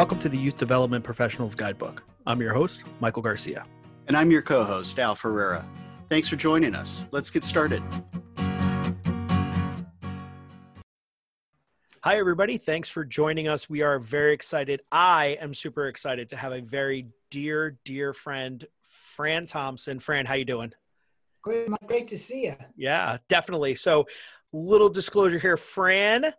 Welcome to the Youth Development Professionals Guidebook. I'm your host, Michael Garcia. And I'm your co host, Al Ferreira. Thanks for joining us. Let's get started. Hi, everybody. Thanks for joining us. We are very excited. I am super excited to have a very dear, dear friend, Fran Thompson. Fran, how you doing? Great, great to see you. Yeah, definitely. So, little disclosure here, Fran,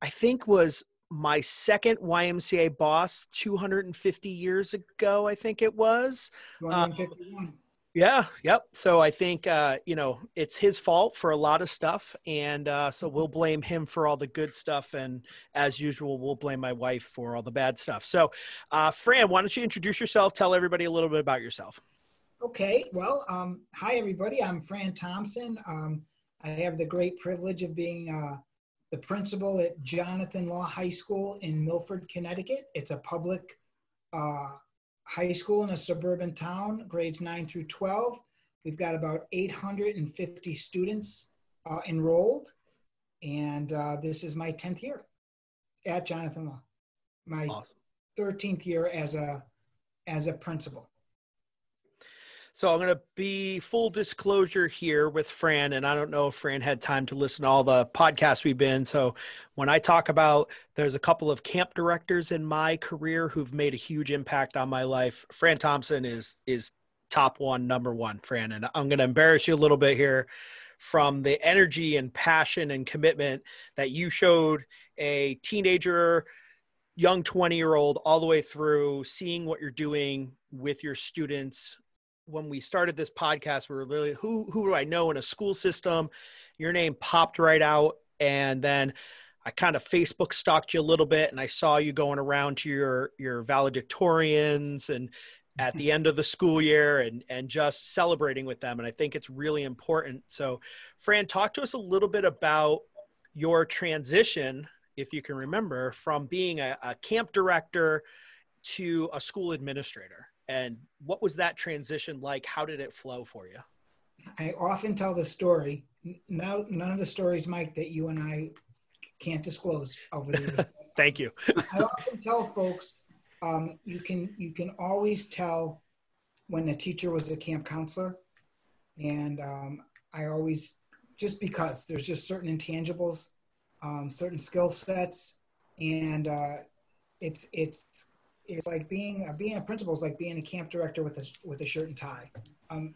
I think was my second YMCA boss 250 years ago. I think it was. 251. Yeah, yep. So I think uh, you know it's his fault for a lot of stuff, and uh, so we'll blame him for all the good stuff, and as usual, we'll blame my wife for all the bad stuff. So, uh, Fran, why don't you introduce yourself? Tell everybody a little bit about yourself. Okay. Well, um, hi everybody. I'm Fran Thompson. Um, I have the great privilege of being uh, the principal at Jonathan Law High School in Milford, Connecticut. It's a public uh, high school in a suburban town, grades 9 through 12. We've got about 850 students uh, enrolled, and uh, this is my 10th year at Jonathan Law. My awesome. 13th year as a as a principal. So I'm going to be full disclosure here with Fran, and I don't know if Fran had time to listen to all the podcasts we've been. So when I talk about there's a couple of camp directors in my career who've made a huge impact on my life. Fran Thompson is is top one, number one, Fran, and I'm going to embarrass you a little bit here from the energy and passion and commitment that you showed a teenager young 20 year old all the way through seeing what you're doing with your students when we started this podcast, we were literally who who do I know in a school system? Your name popped right out, and then I kind of Facebook stalked you a little bit, and I saw you going around to your your valedictorians and at the end of the school year and and just celebrating with them and i think it's really important so fran talk to us a little bit about your transition if you can remember from being a, a camp director to a school administrator and what was that transition like? How did it flow for you? I often tell the story. No none of the stories mike that you and i can't disclose over the thank you. I often tell folks um, you can you can always tell when a teacher was a camp counselor. And um, i always just because there's just certain intangibles um, certain skill sets. And uh, it's it's it's like being uh, being a principal is like being a camp director with a with a shirt and tie, um,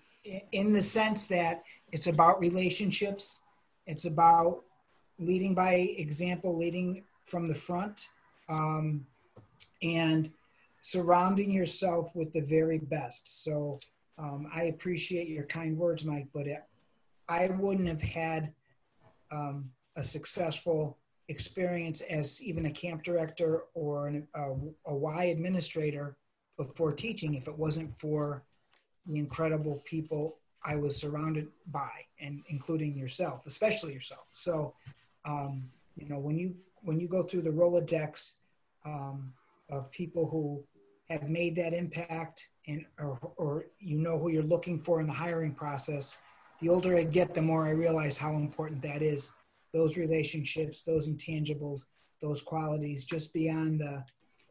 in the sense that it's about relationships, it's about leading by example, leading from the front, um, and surrounding yourself with the very best. So um, I appreciate your kind words, Mike, but it, I wouldn't have had um, a successful experience as even a camp director or an, a, a Y administrator before teaching if it wasn't for the incredible people I was surrounded by, and including yourself, especially yourself. So, um, you know, when you when you go through the Rolodex um, of people who have made that impact, and or, or you know who you're looking for in the hiring process, the older I get, the more I realize how important that is those relationships, those intangibles, those qualities, just beyond the,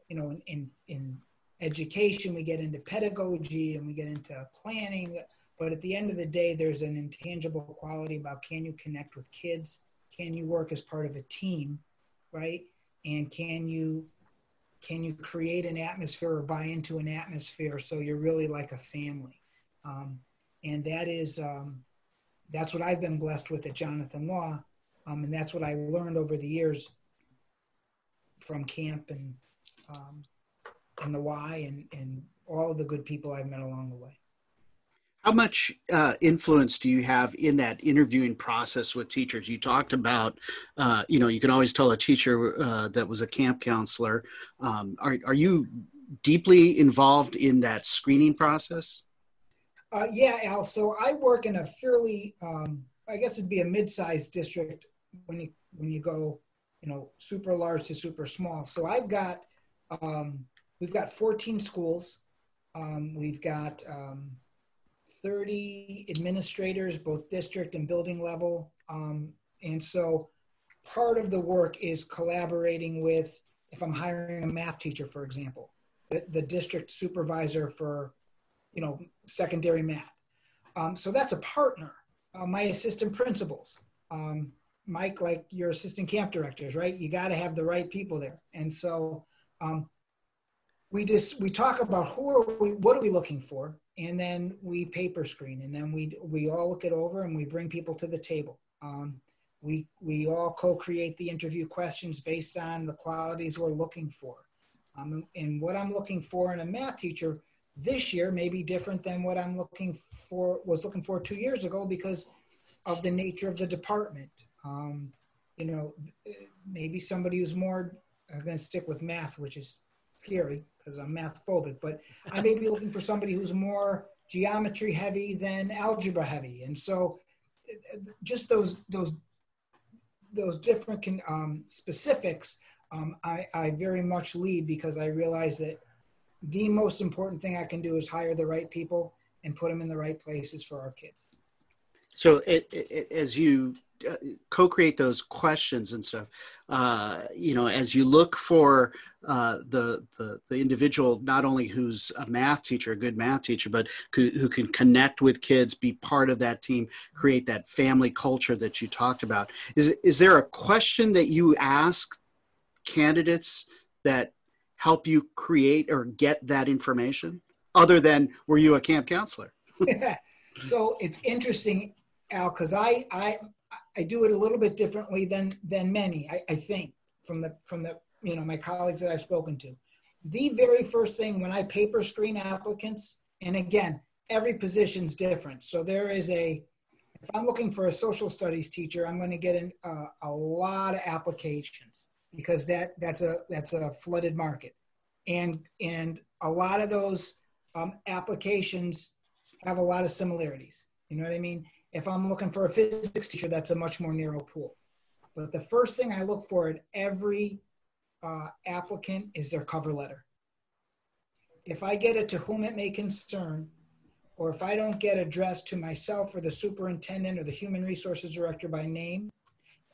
you know, in, in, in education, we get into pedagogy and we get into planning. But at the end of the day, there's an intangible quality about can you connect with kids? Can you work as part of a team, right? And can you can you create an atmosphere or buy into an atmosphere so you're really like a family? Um, and that is um, that's what I've been blessed with at Jonathan Law um, and that's what I learned over the years from camp and um, and the Y and, and all of the good people I've met along the way. How much uh, influence do you have in that interviewing process with teachers? You talked about, uh, you know, you can always tell a teacher uh, that was a camp counselor. Um, are, are you deeply involved in that screening process? Uh, yeah, Al. So I work in a fairly, um, I guess it'd be a mid-sized district when you when you go you know super large to super small so i've got um, we've got 14 schools um, we've got um, 30 administrators both district and building level um, and so part of the work is collaborating with if I'm hiring a math teacher, for example, the, the district supervisor for, you know, secondary math. Um, so that's a partner. Uh, my assistant principals, um, Mike, like your assistant camp directors, right? You got to have the right people there. And so um, we just we talk about who are we, what are we looking for, and then we paper screen, and then we we all look it over, and we bring people to the table. Um, we we all co-create the interview questions based on the qualities we're looking for. Um, and what I'm looking for in a math teacher this year may be different than what I'm looking for was looking for two years ago because of the nature of the department. Um, you know, maybe somebody who's more, I'm going to stick with math, which is scary because I'm math phobic, but I may be looking for somebody who's more geometry heavy than algebra heavy. And so just those, those, those different um, specifics, um, I, I very much lead because I realize that the most important thing I can do is hire the right people and put them in the right places for our kids. So it, it, as you uh, co-create those questions and stuff uh, you know as you look for uh, the, the the individual not only who's a math teacher a good math teacher but who, who can connect with kids be part of that team create that family culture that you talked about. Is is there a question that you ask candidates that help you create or get that information other than were you a camp counselor? So it's interesting al because i i I do it a little bit differently than than many. I, I think from the from the you know my colleagues that I've spoken to. The very first thing when I paper screen applicants, and again, every position's different. So there is a if I'm looking for a social studies teacher, I'm going to get in, uh, a lot of applications because that that's a that's a flooded market, and and a lot of those um, applications have a lot of similarities. You know what I mean? If I'm looking for a physics teacher, that's a much more narrow pool. But the first thing I look for at every uh, applicant is their cover letter. If I get it to whom it may concern, or if I don't get addressed to myself or the superintendent or the human resources director by name,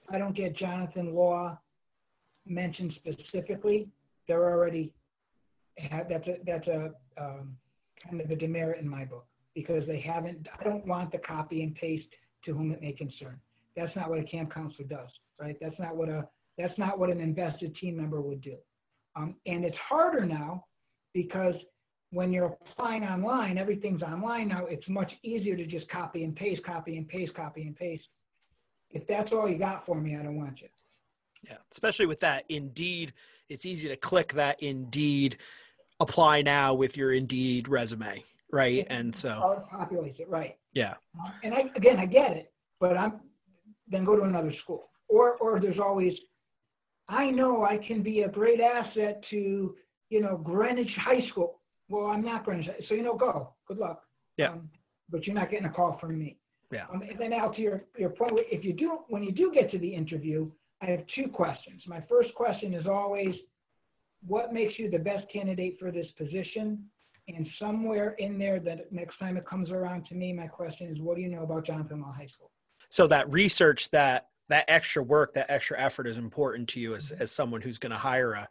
I don't get Jonathan Law mentioned specifically, they're already that's a that's a um, kind of a demerit in my book because they haven't, I don't want the copy and paste to whom it may concern. That's not what a camp counselor does, right? That's not what a, that's not what an invested team member would do. Um, and it's harder now because when you're applying online, everything's online now. It's much easier to just copy and paste, copy and paste, copy and paste. If that's all you got for me, I don't want you. Yeah, especially with that Indeed, it's easy to click that Indeed apply now with your Indeed resume right? And so populates it, right? Yeah. Uh, and I again, I get it, but I'm then go to another school, or or there's always, I know I can be a great asset to you know Greenwich High School. Well, I'm not Greenwich, so you know, go. Good luck. Yeah. Um, but you're not getting a call from me. Yeah. Um, and then out to your your point, if you do when you do get to the interview, I have two questions. My first question is always, what makes you the best candidate for this position? And somewhere in there, that next time it comes around to me, my question is, what do you know about Jonathan Law High School? So that research, that that extra work, that extra effort is important to you as, as someone who's going to hire a,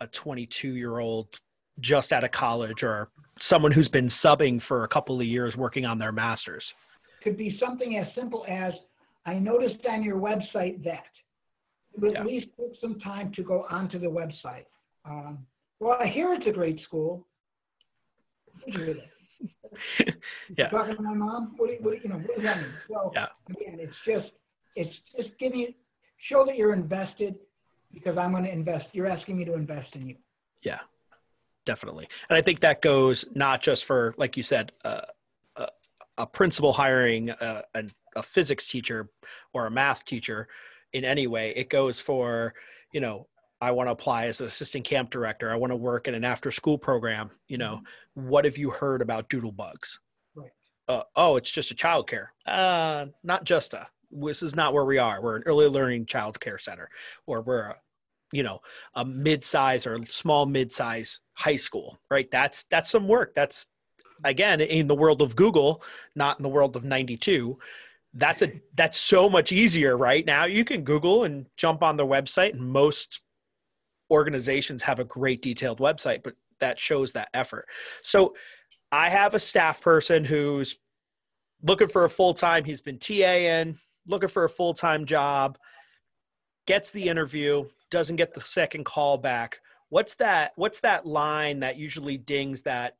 a 22 year old just out of college or someone who's been subbing for a couple of years working on their master's. Could be something as simple as I noticed on your website that. But yeah. at least take some time to go onto the website. Um, well, I hear it's a great school yeah. Talking to my mom. What do you, what do you, know? What does that mean? So yeah. again, it's just it's just giving you show that you're invested because I'm going to invest. You're asking me to invest in you. Yeah, definitely. And I think that goes not just for like you said, uh, a, a principal hiring a, a, a physics teacher or a math teacher in any way. It goes for you know I want to apply as an assistant camp director. I want to work in an after school program. You know, mm-hmm. what have you heard about doodle bugs? Right. Uh, oh, it's just a childcare. Uh, not just a. This is not where we are. We're an early learning child care center, or we're a, you know, a mid-size or small mid-size high school. Right. That's that's some work. That's again in the world of Google, not in the world of '92 that's a that's so much easier right now you can google and jump on their website and most organizations have a great detailed website, but that shows that effort. So I have a staff person who's looking for a full time, he's been TAing, looking for a full time job, gets the interview, doesn't get the second call back. What's that what's that line that usually dings that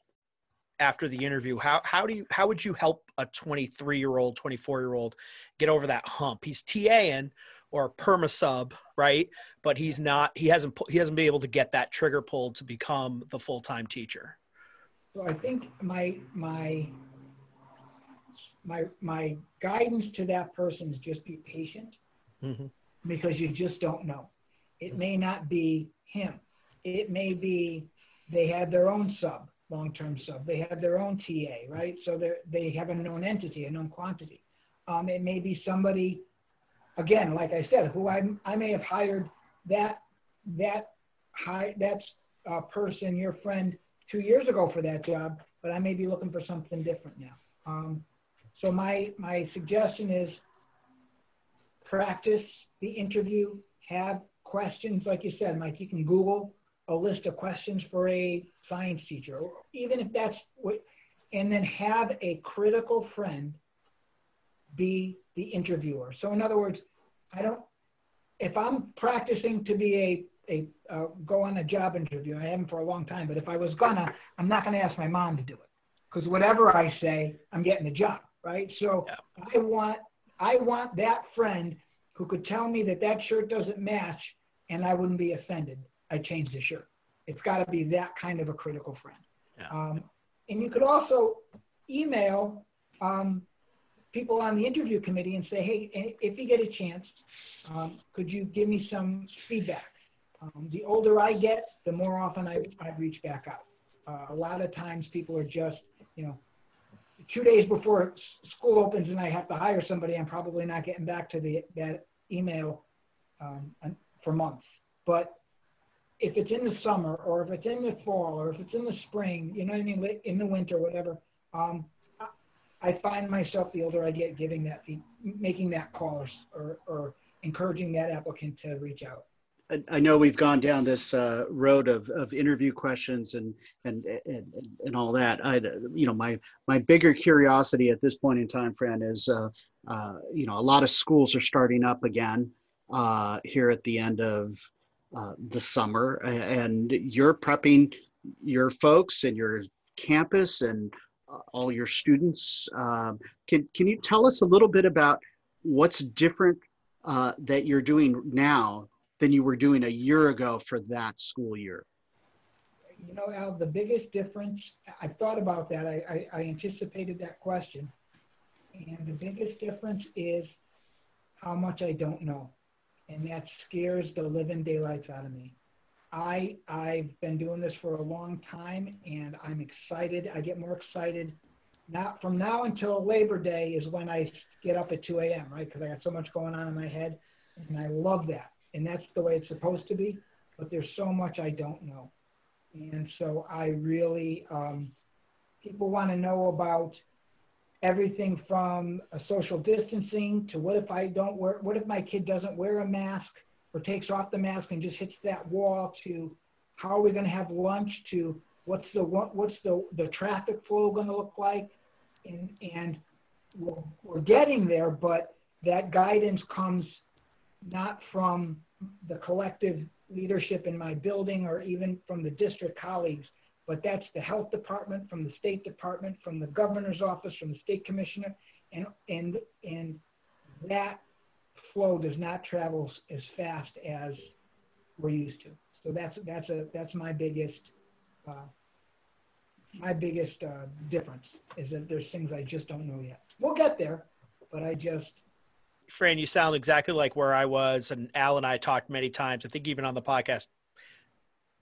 after the interview? How how do you how would you help a 23 year old, 24 year old get over that hump? He's TAing or perma sub, right? But he's not. He hasn't. He hasn't been able to get that trigger pulled to become the full time teacher. So I think my my my my guidance to that person is just be patient mm-hmm. because you just don't know. It may not be him. It may be they had their own sub, long term sub. They have their own TA, right? So they they have a known entity, a known quantity. Um, it may be somebody, again, like I said, who I I may have hired that that high that uh, person, your friend, two years ago for that job, but I may be looking for something different now. Um, so my my suggestion is practice the interview, have questions like you said, Mike. You can Google a list of questions for a science teacher, even if that's what, and then have a critical friend be the interviewer. So in other words, I don't. If I'm practicing to be a a uh, go on a job interview, I haven't for a long time, but if I was gonna, I'm not gonna ask my mom to do it because whatever I say, I'm getting the job, right? So yeah. I want I want that friend who could tell me that that shirt doesn't match, and I wouldn't be offended. I changed the shirt. It's got to be that kind of a critical friend. Yeah. Um, and you could also email um, people on the interview committee and say, hey, if you get a chance, um, could you give me some feedback? Um, the older I get, the more often I, I reach back out. Uh, a lot of times people are just, you know, two days before school opens and I have to hire somebody, I'm probably not getting back to the, that email um, for months. But if it's in the summer or if it's in the fall or if it's in the spring, you know what I mean, in the winter, whatever, um, I find myself the older I get giving that, making that call or, or, encouraging that applicant to reach out. I know we've gone down this uh, road of, of interview questions and, and and and all that. I, you know, my my bigger curiosity at this point in time, Fran, is uh, uh, you know a lot of schools are starting up again uh, here at the end of uh, the summer, and you're prepping your folks and your campus and all your students. Um, can can you tell us a little bit about what's different uh, that you're doing now than you were doing a year ago for that school year? You know, Al, the biggest difference. I thought about that. I, I, I anticipated that question, and the biggest difference is how much I don't know and that scares the living daylights out of me. I I've been doing this for a long time, and I'm excited. I get more excited. Not from now until Labor Day is when I get up at 2 a.m. Right, because I got so much going on in my head, and I love that. And that's the way it's supposed to be. But there's so much I don't know, and so I really um, people want to know about everything from a social distancing to what if I don't wear, what if my kid doesn't wear a mask or takes off the mask and just hits that wall to how are we going to have lunch to what's the what's the the traffic flow going to look like? And and we're, we're getting there but that guidance comes not from the collective leadership in my building or even from the district colleagues but that's the health department, from the state department, from the governor's office, from the state commissioner, and and and that flow does not travel as fast as we're used to. So that's that's a that's my biggest uh, my biggest uh, difference is that there's things I just don't know yet. We'll get there, but I just. Fran, you sound exactly like where I was, and Al and I talked many times. I think even on the podcast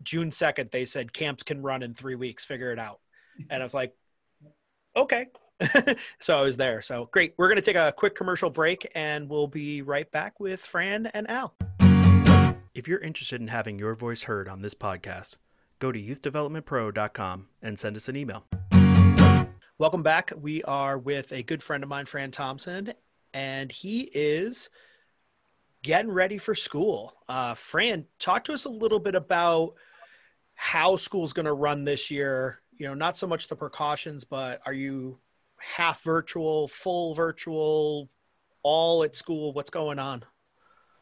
June 2nd, they said camps can run in three weeks, figure it out. And I was like, okay. so I was there. So great. We're going to take a quick commercial break and we'll be right back with Fran and Al. If you're interested in having your voice heard on this podcast, go to youthdevelopmentpro.com and send us an email. Welcome back. We are with a good friend of mine, Fran Thompson, and he is getting ready for school. Uh, Fran, talk to us a little bit about how school's going to run this year. You know, not so much the precautions, but are you half virtual, full virtual, all at school? What's going on?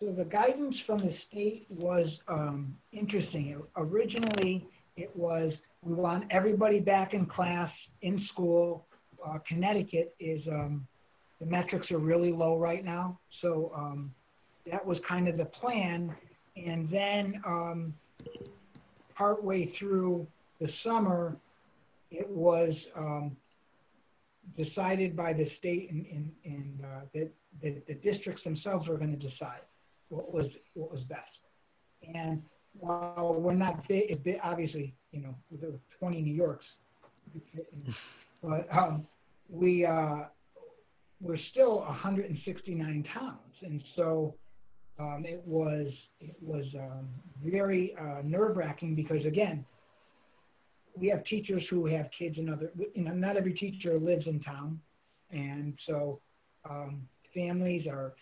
So the guidance from the state was um, interesting. Originally, it was we want everybody back in class in school. Uh, Connecticut is um, the metrics are really low right now, so um, that was kind of the plan. And then um, partway through the summer, it was um, decided by the state and, and, and uh, that, that the districts themselves were going to decide what was what was best. And while we're not big, obviously, you know, there were 20 New Yorks, but um, we uh, we're still 169 towns, and so um, it was it was um, very uh, nerve wracking because again, we have teachers who have kids in other. You know, not every teacher lives in town, and so um, families are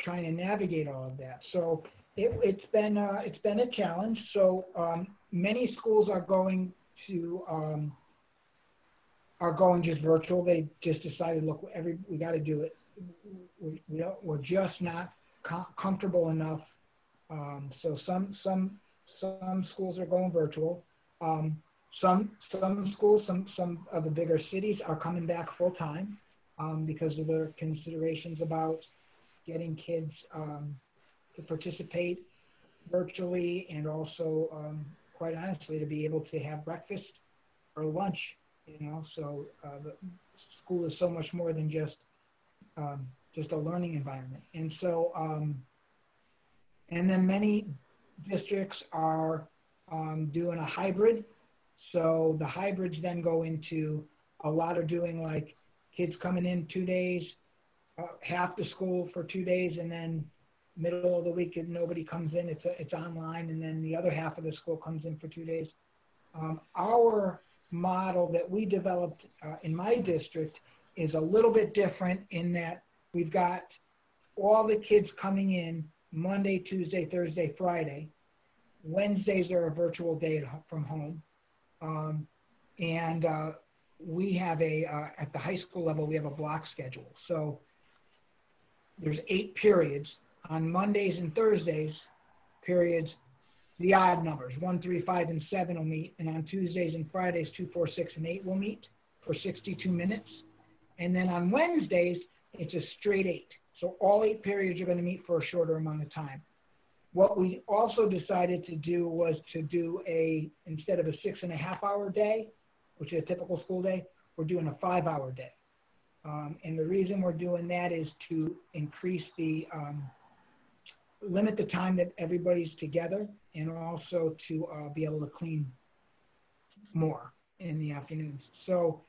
trying to navigate all of that. So it, has been uh, it's been a challenge. So um, many schools are going to um, are going just virtual. They just decided, look, every we got to do it. We, we we're just not com- comfortable enough. Um, so some some some schools are going virtual. Um, some some schools, some some of the bigger cities are coming back full time um, because of their considerations about getting kids um, to participate virtually and also, um, quite honestly, to be able to have breakfast or lunch. You know, so uh, the school is so much more than just um, just a learning environment. And so, um, and then many districts are um, doing a hybrid. So the hybrids then go into a lot of doing like kids coming in two days, uh, half the school for two days, and then middle of the week and nobody comes in. It's a, it's online, and then the other half of the school comes in for two days. Um, our model that we developed uh, in my district is a little bit different in that we've got all the kids coming in Monday, Tuesday, Thursday, Friday. Wednesdays are a virtual day from home. Um, and uh, we have a, uh, at the high school level, we have a block schedule. So there's eight periods. On Mondays and Thursdays, periods, the odd numbers, one, three, five, and seven will meet. And on Tuesdays and Fridays, two, four, six, and eight will meet for 62 minutes. And then on Wednesdays, it's a straight eight. So all eight periods are going to meet for a shorter amount of time. What we also decided to do was to do a, instead of a six and a half hour day, which is a typical school day, we're doing a five hour day. Um, and the reason we're doing that is to increase the, um, limit the time that everybody's together and also to uh, be able to clean more in the afternoons. So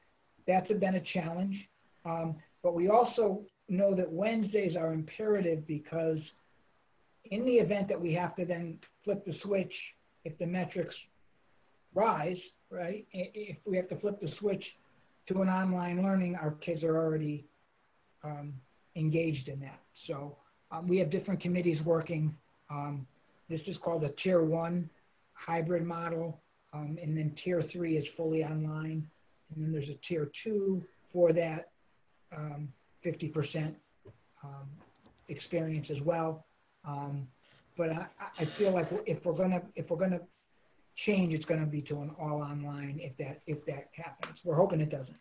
that's been a challenge. Um, but we also know that Wednesdays are imperative because in the event that we have to then flip the switch, if the metrics rise, right? If we have to flip the switch to an online learning, our kids are already um, engaged in that. So um, we have different committees working. Um, this is called a tier one hybrid model. Um, and then tier three is fully online. And then there's a tier two for that 50% um, um, experience as well. Um, but I, I, feel like if we're gonna if we're gonna change, it's to be to an all online if that if that happens. We're hoping it doesn't.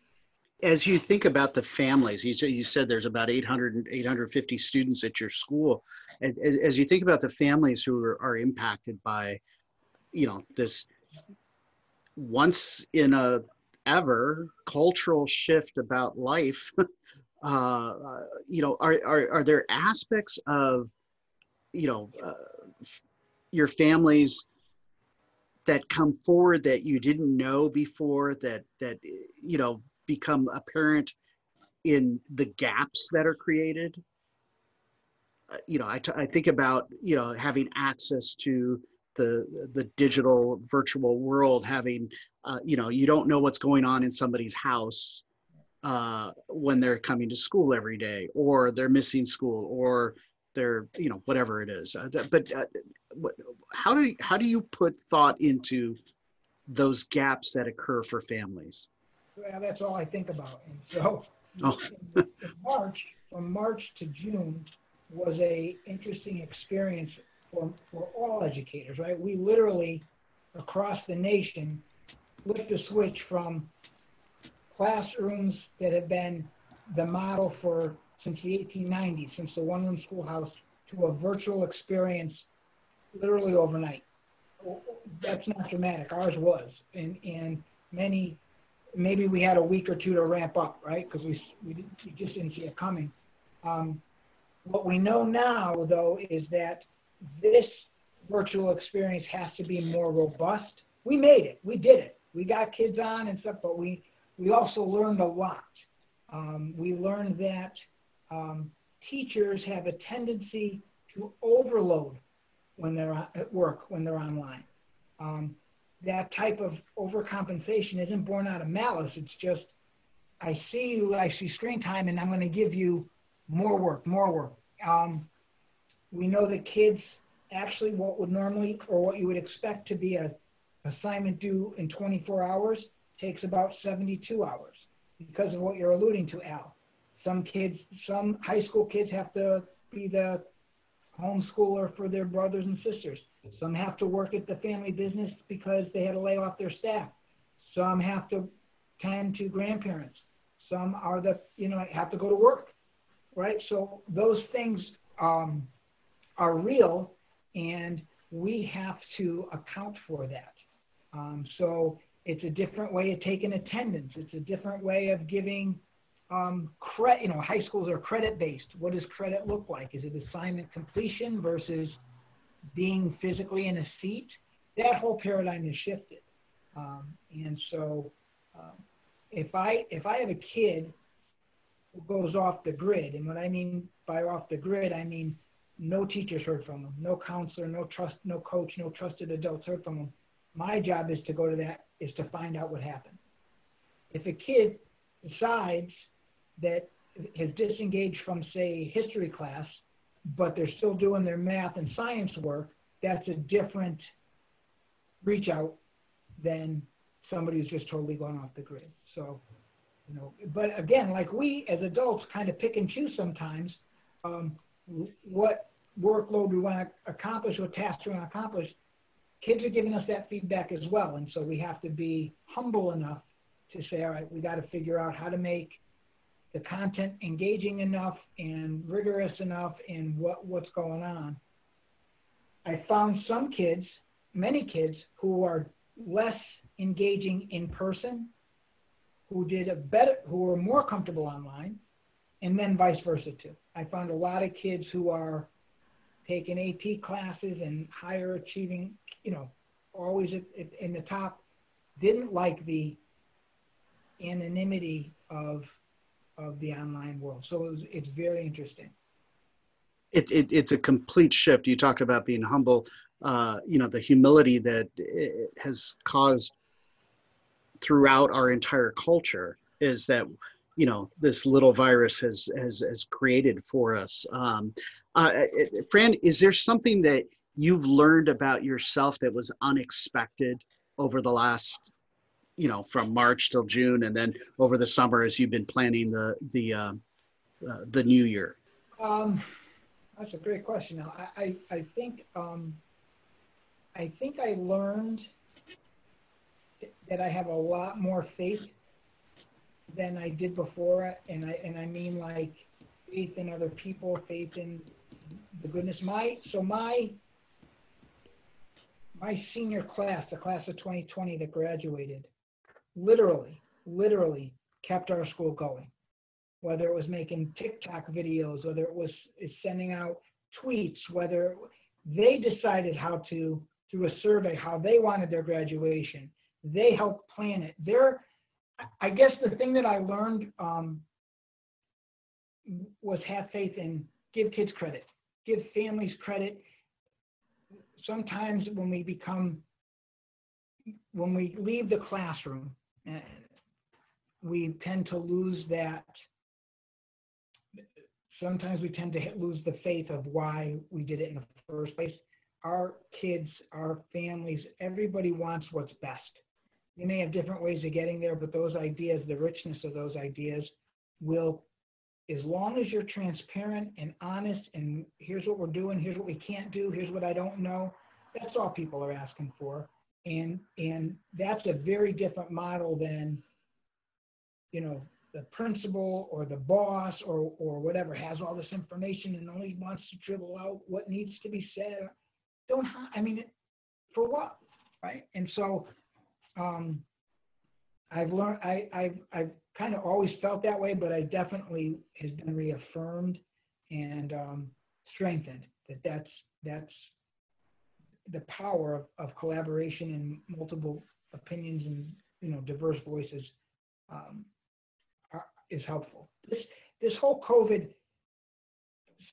As you think about the families, you said, you said there's about 800 850 students at your school. As, as you think about the families who are, are impacted by, you know, this once in a ever cultural shift about life, uh, you know, are, are, are there aspects of, you know, uh, your families that come forward that you didn't know before that that you know become apparent in the gaps that are created? Uh, you know I, t- I think about you know having access to the the digital virtual world having uh, you know you don't know what's going on in somebody's house uh, when they're coming to school every day or they're missing school or their you know whatever it is uh, that- but uh, what, how do you, how do you put thought into those gaps that occur for families Well, that's all I think about. And so, Oh. March, from March to June, was a interesting experience for for all educators. Right? We literally, across the nation, flipped the switch from classrooms that have been the model for since the 1890s, since the one-room schoolhouse, to a virtual experience, literally overnight. That's not dramatic. Ours was, and and many maybe we had a week or two to ramp up, right? Because we, we, we just didn't see it coming. Um, what we know now, though, is that this virtual experience has to be more robust. We made it. We did it. We got kids on and stuff, but we, we also learned a lot. Um, we learned that um, teachers have a tendency to overload when they're at work, when they're online. Um, that type of overcompensation isn't born out of malice. It's just, I see you, I see screen time, and I'm going to give you more work, more work. Um, we know that kids actually what would normally or what you would expect to be a assignment due in 24 hours takes about 72 hours because of what you're alluding to, Al. Some kids, some high school kids have to be the homeschooler for their brothers and sisters. Some have to work at the family business because they had to lay off their staff. Some have to tend to grandparents. Some are the, you know, have to go to work, right? So those things um, are real, and we have to account for that. Um, so it's a different way of taking attendance. It's a different way of giving um, credit. You know, high schools are credit based. What does credit look like? Is it assignment completion versus being physically in a seat? That whole paradigm has shifted. Um, and so, um, if I if I have a kid who goes off the grid, and what I mean by off the grid, I mean no teachers heard from them, no counselor, no trust, no coach, no trusted adults heard from them. My job is to go to that is to find out what happened. If a kid decides that has disengaged from say history class, but they're still doing their math and science work, that's a different reach out than somebody who's just totally gone off the grid. So, you know, but again, like we as adults kind of pick and choose sometimes um, what workload we want to accomplish, what tasks we want to accomplish. Kids are giving us that feedback as well, and so we have to be humble enough to say, all right, we got to figure out how to make the content engaging enough and rigorous enough in what, what's going on. I found some kids, many kids, who are less engaging in person, who did a better, who were more comfortable online, and then vice versa too. I found a lot of kids who are taking AP classes and higher achieving, you know, always in the top, didn't like the anonymity of of the online world. So it was, it's very interesting. it, it, it's a complete shift. You talked about being humble, uh, you know, the humility that has caused throughout our entire culture is that, you know, this little virus has, has, has created for us. Um, uh, Fran, is there something that you've learned about yourself that was unexpected over the last, you know, from March till June and then over the summer as you've been planning the, the, um, uh, the new year? Um, that's a great question. Now, I, I, I think um, I think I learned that I have a lot more faith than I did before, and I and I mean like faith in other people, faith in the goodness. My so my my senior class, the class of 2020 that graduated, literally, literally kept our school going whether it was making TikTok videos, whether it was sending out tweets, whether they decided how to, through a survey, how they wanted their graduation. They helped plan it. They're, I guess the thing that I learned um, was have faith in, give kids credit, give families credit. Sometimes when we become, when we leave the classroom, we tend to lose that sometimes we tend to hit- lose the faith of why we did it in the first place. Our kids, our families, everybody wants what's best. We may have different ways of getting there, but those ideas, the richness of those ideas will, as long as you're transparent and honest and here's what we're doing, here's what we can't do, here's what I don't know, that's all people are asking for. And, and that's a very different model than, you know, the principal or the boss or, or whatever has all this information and only wants to dribble out what needs to be said. Don't, I mean, for what, right? And so, um, I've learned, I, I've, I've kind of always felt that way, but I definitely has been reaffirmed and, um, strengthened that that's, that's the power of, of collaboration and multiple opinions and, you know, diverse voices, um, are, is helpful. This, this whole COVID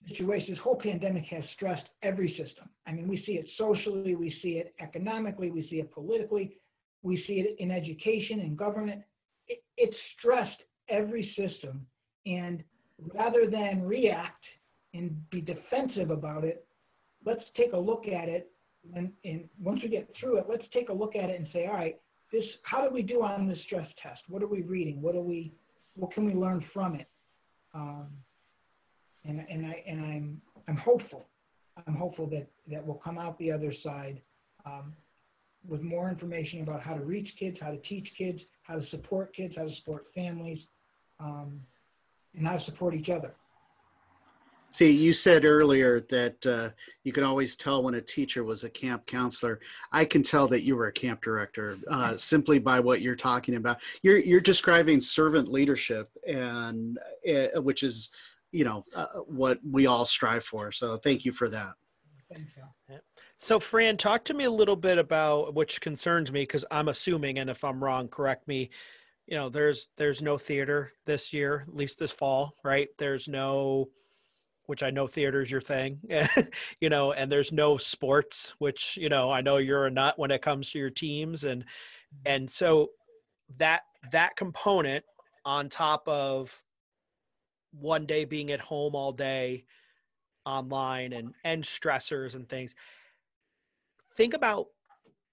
situation, this whole pandemic has stressed every system. I mean, we see it socially, we see it economically, we see it politically, we see it in education and government. It, it's stressed every system. And rather than react and be defensive about it, let's take a look at it. And, and once we get through it, let's take a look at it and say, all right, this, how do we do on this stress test? What are we reading? What are we, what can we learn from it? Um, and and I and I'm I'm hopeful. I'm hopeful that that we'll come out the other side um, with more information about how to reach kids, how to teach kids, how to support kids, how to support families, um, and how to support each other. See, you said earlier that uh, you can always tell when a teacher was a camp counselor. I can tell that you were a camp director uh, simply by what you're talking about. You're you're describing servant leadership, and uh, which is you know uh, what we all strive for. So thank you for that. Thanks, Al. So, Fran, talk to me a little bit about which concerns me because I'm assuming, and if I'm wrong, correct me. You know, there's there's no theater this year, at least this fall, right? There's no, which I know theater is your thing, you know, and there's no sports, which you know I know you're a nut when it comes to your teams, and mm-hmm. and so that that component on top of one day being at home all day online and and stressors and things. Think about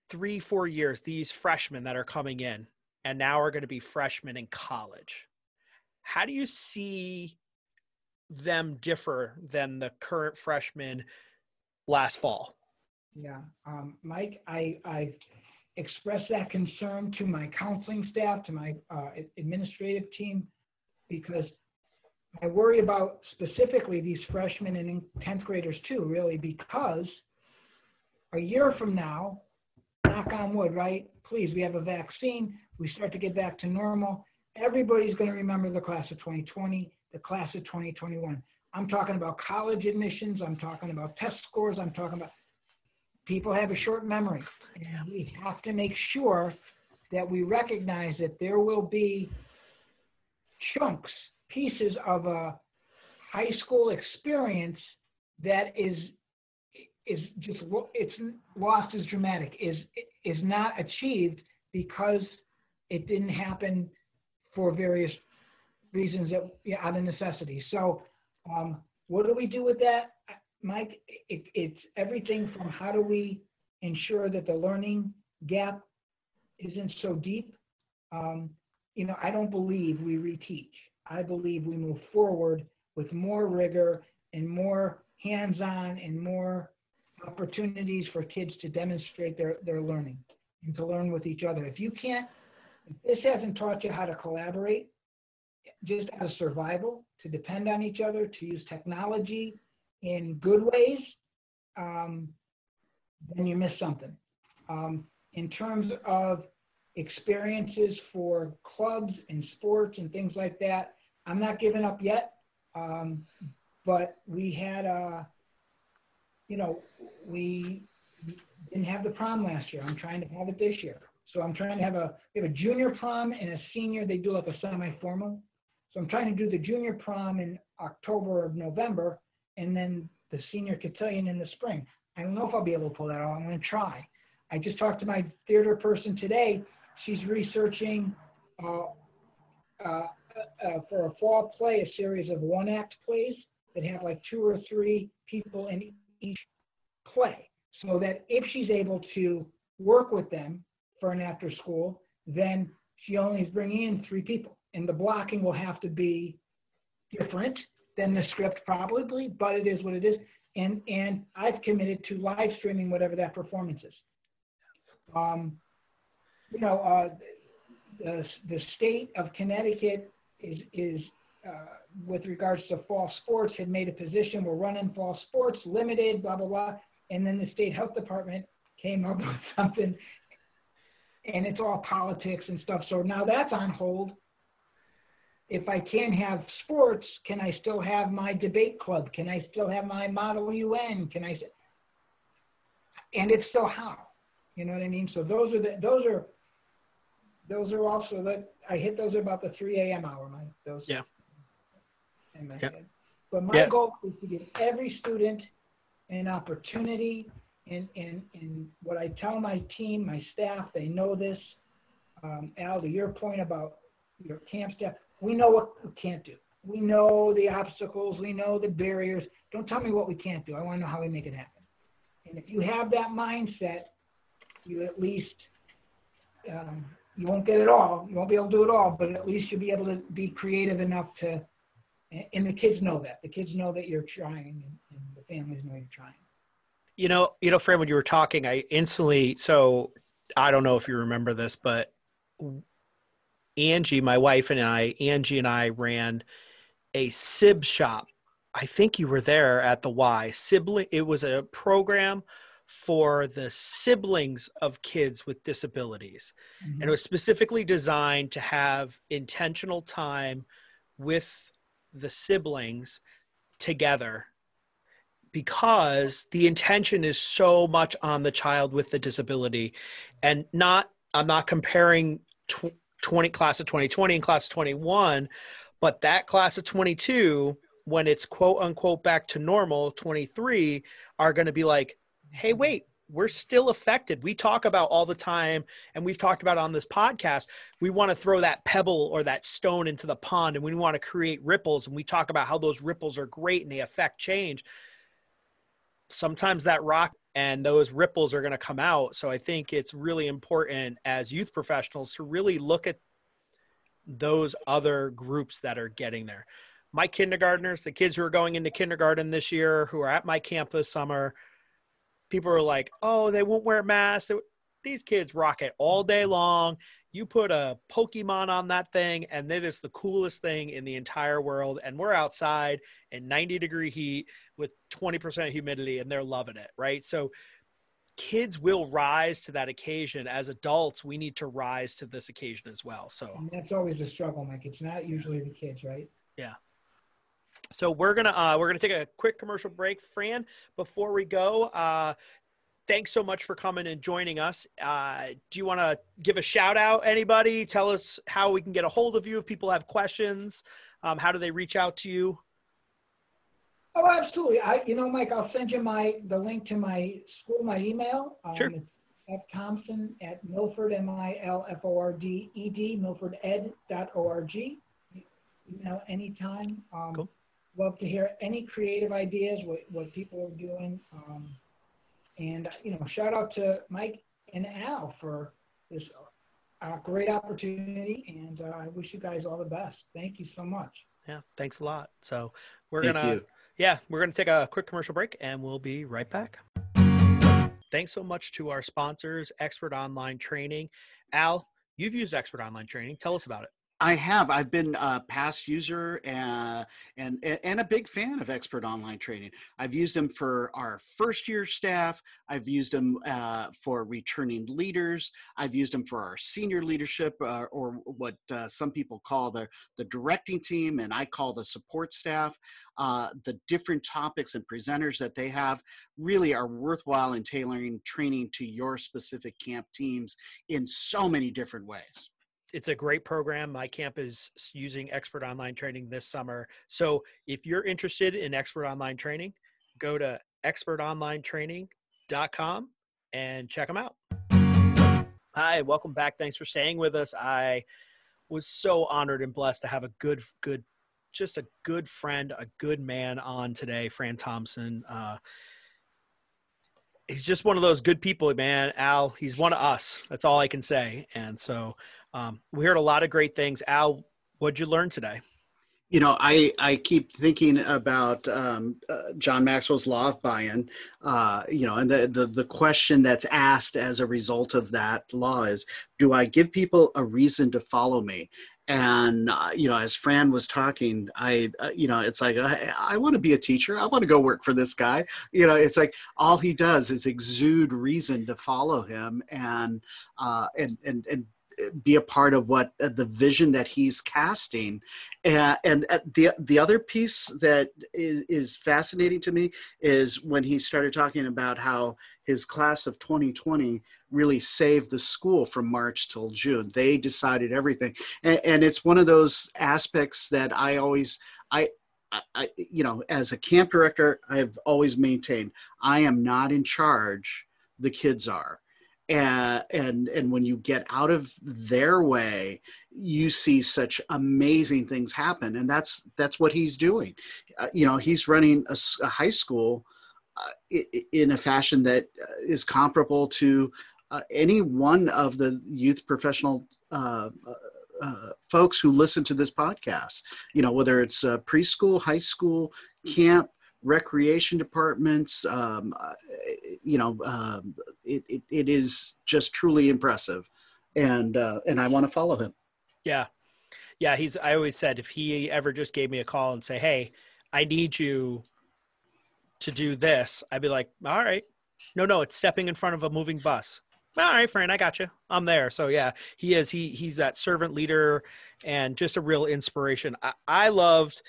three four years these freshmen that are coming in and now are going to be freshmen in college. How do you see them differ than the current freshmen last fall Yeah, um, Mike, I, I've expressed that concern to my counseling staff, to my uh, administrative team, because I worry about specifically these freshmen and 10th graders too, really, because a year from now, knock on wood, right? Please, we have a vaccine, we start to get back to normal. Everybody's going to remember the class of 2020, the class of 2021. I'm talking about college admissions, I'm talking about test scores, I'm talking about people have a short memory. And we have to make sure that we recognize that there will be chunks, pieces of a high school experience that is is just it's lost as dramatic is is not achieved because it didn't happen for various reasons that yeah, out of necessity. So, um, what do we do with that, Mike? It, it's everything from how do we ensure that the learning gap isn't so deep. Um, you know, I don't believe we reteach. I believe we move forward with more rigor and more hands-on and more opportunities for kids to demonstrate their, their learning and to learn with each other. If you can't, this hasn't taught you how to collaborate, just as survival, to depend on each other, to use technology in good ways, um, then you miss something. Um, in terms of experiences for clubs and sports and things like that, I'm not giving up yet. Um, but we had a, you know, we didn't have the prom last year. I'm trying to have it this year. So I'm trying to have a, we have a junior prom and a senior, they do like a semi-formal. So I'm trying to do the junior prom in October or November, and then the senior cotillion in the spring. I don't know if I'll be able to pull that off. I'm going to try. I just talked to my theater person today. She's researching uh, uh, uh, for a fall play a series of one act plays that have like two or three people in each play so that if she's able to work with them for an after school, then she only is bringing in three people. And the blocking will have to be different than the script probably, but it is what it is. And, and I've committed to live streaming whatever that performance is. Um, you know, uh, the, the state of Connecticut is, is uh, with regards to fall sports, had made a position, we're running fall sports, limited, blah, blah, blah. And then the state health department came up with something, and it's all politics and stuff. So now that's on hold. If I can't have sports, can I still have my debate club? Can I still have my model UN? Can I? And it's still how, you know what I mean? So those are the those are those are also that I hit those about the 3 a.m. hour. My those yeah. In my Yep. head. But my Yeah. goal is to give every student an opportunity and, and, and what I tell my team, my staff, they know this. Um, Al, to your point about your camp staff, we know what we can't do. We know the obstacles, we know the barriers. Don't tell me what we can't do. I want to know how we make it happen. And if you have that mindset, you at least, um, you won't get it all. You won't be able to do it all, but at least you'll be able to be creative enough to, and- the kids know that. The kids know that you're trying and the families know you're trying. You know, you know, Fran, when you were talking, I instantly so I don't know if you remember this, but Angie, my wife and I, Angie and I ran a Sibshop. I think you were there at the Y sibling. It was a program for the siblings of kids with disabilities, and it mm-hmm. was specifically designed to have intentional time with the siblings together because the intention is so much on the child with the disability and not i'm not comparing tw- 20 class of 2020 and class of 21 but that class of 22 when it's quote unquote back to normal 23 are going to be like hey wait we're still affected. We talk about all the time and we've talked about on this podcast. We want to throw that pebble or that stone into the pond and we want to create ripples and we talk about how those ripples are great and they affect change sometimes that rock and those ripples are going to come out. So i think it's really important as youth professionals to really look at those other groups that are getting there. My kindergartners the kids who are going into kindergarten this year who are at my camp this summer people are like oh they won't wear masks. These kids rock it all day long you put a pokemon on that thing and it is the coolest thing in the entire world and we're outside in 90 degree heat with 20% humidity and they're loving it right so kids will rise to that occasion as adults we need to rise to this occasion as well so And that's always a struggle, Mike. It's not usually the kids, right? Yeah. So we're gonna uh, we're gonna take a quick commercial break, Fran. Before we go, uh, thanks so much for coming and joining us. Uh, do you want to give a shout out? Anybody? Tell us how we can get a hold of you if people have questions. Um, how do they reach out to you? Oh, absolutely. I, you know, Mike, I'll send you my the link to my school, my email. Um, Sure. It's F Thompson at Milford M I L F O R D E D milforded dot O R G. Email anytime. Um, Cool. Love to hear any creative ideas, what what people are doing. Um, and you know, shout out to Mike and Al for this uh, great opportunity, and uh, I wish you guys all the best. Thank you so much. Yeah, thanks a lot. So we're Thank gonna you. yeah we're gonna take a quick commercial break and we'll be right back. Thanks so much to our sponsors, Expert Online Training. Al, you've used Expert Online Training. Tell us about it. I have. I've been a past user uh, and and a big fan of Expert Online Training. I've used them for our first year staff. I've used them uh, for returning leaders. I've used them for our senior leadership, uh, or what uh, some people call the the directing team, and I call the support staff. Uh, the different topics and presenters that they have really are worthwhile in tailoring training to your specific camp teams in so many different ways. It's a great program. My camp is using expert online training this summer. So if you're interested in expert online training, go to expertonlinetraining.com and check them out. Hi, welcome back. Thanks for staying with us. I was so honored and blessed to have a good, good just a good friend, a good man on today, Fran Thompson. Uh, he's just one of those good people, man. Al, he's one of us. That's all I can say. And so um, we heard a lot of great things. Al, what'd you learn today? You know, I, I keep thinking about um, uh, John Maxwell's law of buy-in. Uh, you know, and the, the the question that's asked as a result of that law is, do I give people a reason to follow me? and uh, you know as fran was talking i uh, you know it's like i, I want to be a teacher i want to go work for this guy you know it's like all he does is exude reason to follow him and uh, and and and be a part of what uh, the vision that he's casting and, and uh, the the other piece that is, is fascinating to me is when he started talking about how his class of 2020 really saved the school from March till June. They decided everything, and, and it's one of those aspects that I always I I, you know, as a camp director, I've always maintained I am not in charge. The kids are and and and when you get out of their way you see such amazing things happen. And that's that's what he's doing. Uh, you know he's running a, a high school uh, in a fashion that uh, comparable to uh, any one of the youth professional uh, uh, folks who listen to this podcast. You know whether it's preschool high school camp recreation departments. Um, uh, you know, um, it, it, it is just truly impressive, and uh, and I want to follow him. Yeah, yeah. He's. I always said if he ever just gave me a call and say, "Hey, I need you to do this," I'd be like, "All right." No, no, it's stepping in front of a moving bus. All right, friend, I got you. I'm there. So yeah, he is. He he's that servant leader and just a real inspiration. I, I loved,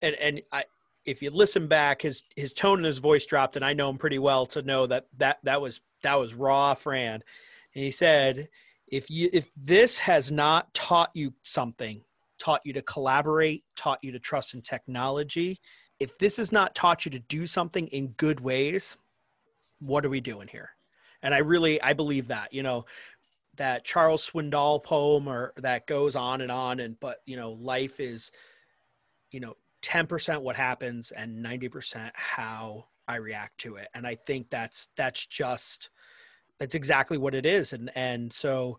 and and I if you listen back, his his tone and his voice dropped, and I know him pretty well to know that that that was that was raw Fran. And he said, if you if this has not taught you something, taught you to collaborate, taught you to trust in technology, if this has not taught you to do something in good ways, what are we doing here? And I really I believe that, you know, that Charles Swindoll poem or that goes on and on and but you know, life is you know 10% what happens and 90% how I react to it. And I think that's that's just that's exactly what it is. And and so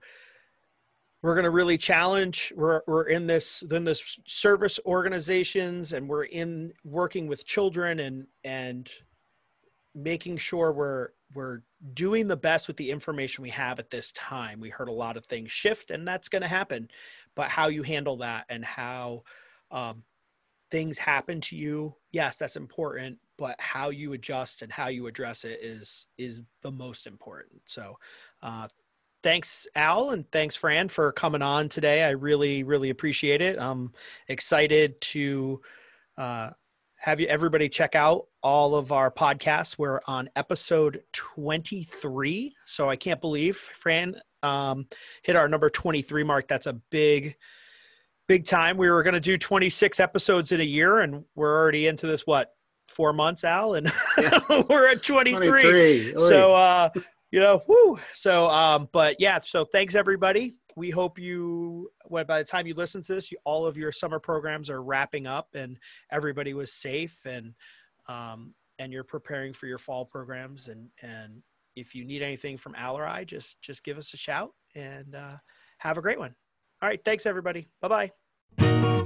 we're going to really challenge we're we're in this in this service organizations and we're in working with children and and making sure we're we're doing the best with the information we have at this time. We heard a lot of things shift and that's going to happen, but how you handle that and how um, things happen to you yes that's important but how you adjust and how you address it is is the most important. So uh, thanks al and thanks fran for coming on today. I really really appreciate it. I'm excited to uh, have you everybody check out all of our podcasts. We're on episode 23 so i can't believe fran um, hit our number 23 mark. That's a big big time. We were going to do 26 episodes in a year, and we're already into this what four months, Al, and yeah. we're at 23. 23. So, uh, you know, whoo. So, um, but yeah. So, thanks everybody. We hope you, when by the time you listen to this, you, all of your summer programs are wrapping up, and everybody was safe, and um, and you're preparing for your fall programs, and and if you need anything from Al or I, just just give us a shout, and uh, have a great one. All right. Thanks, everybody. Bye bye.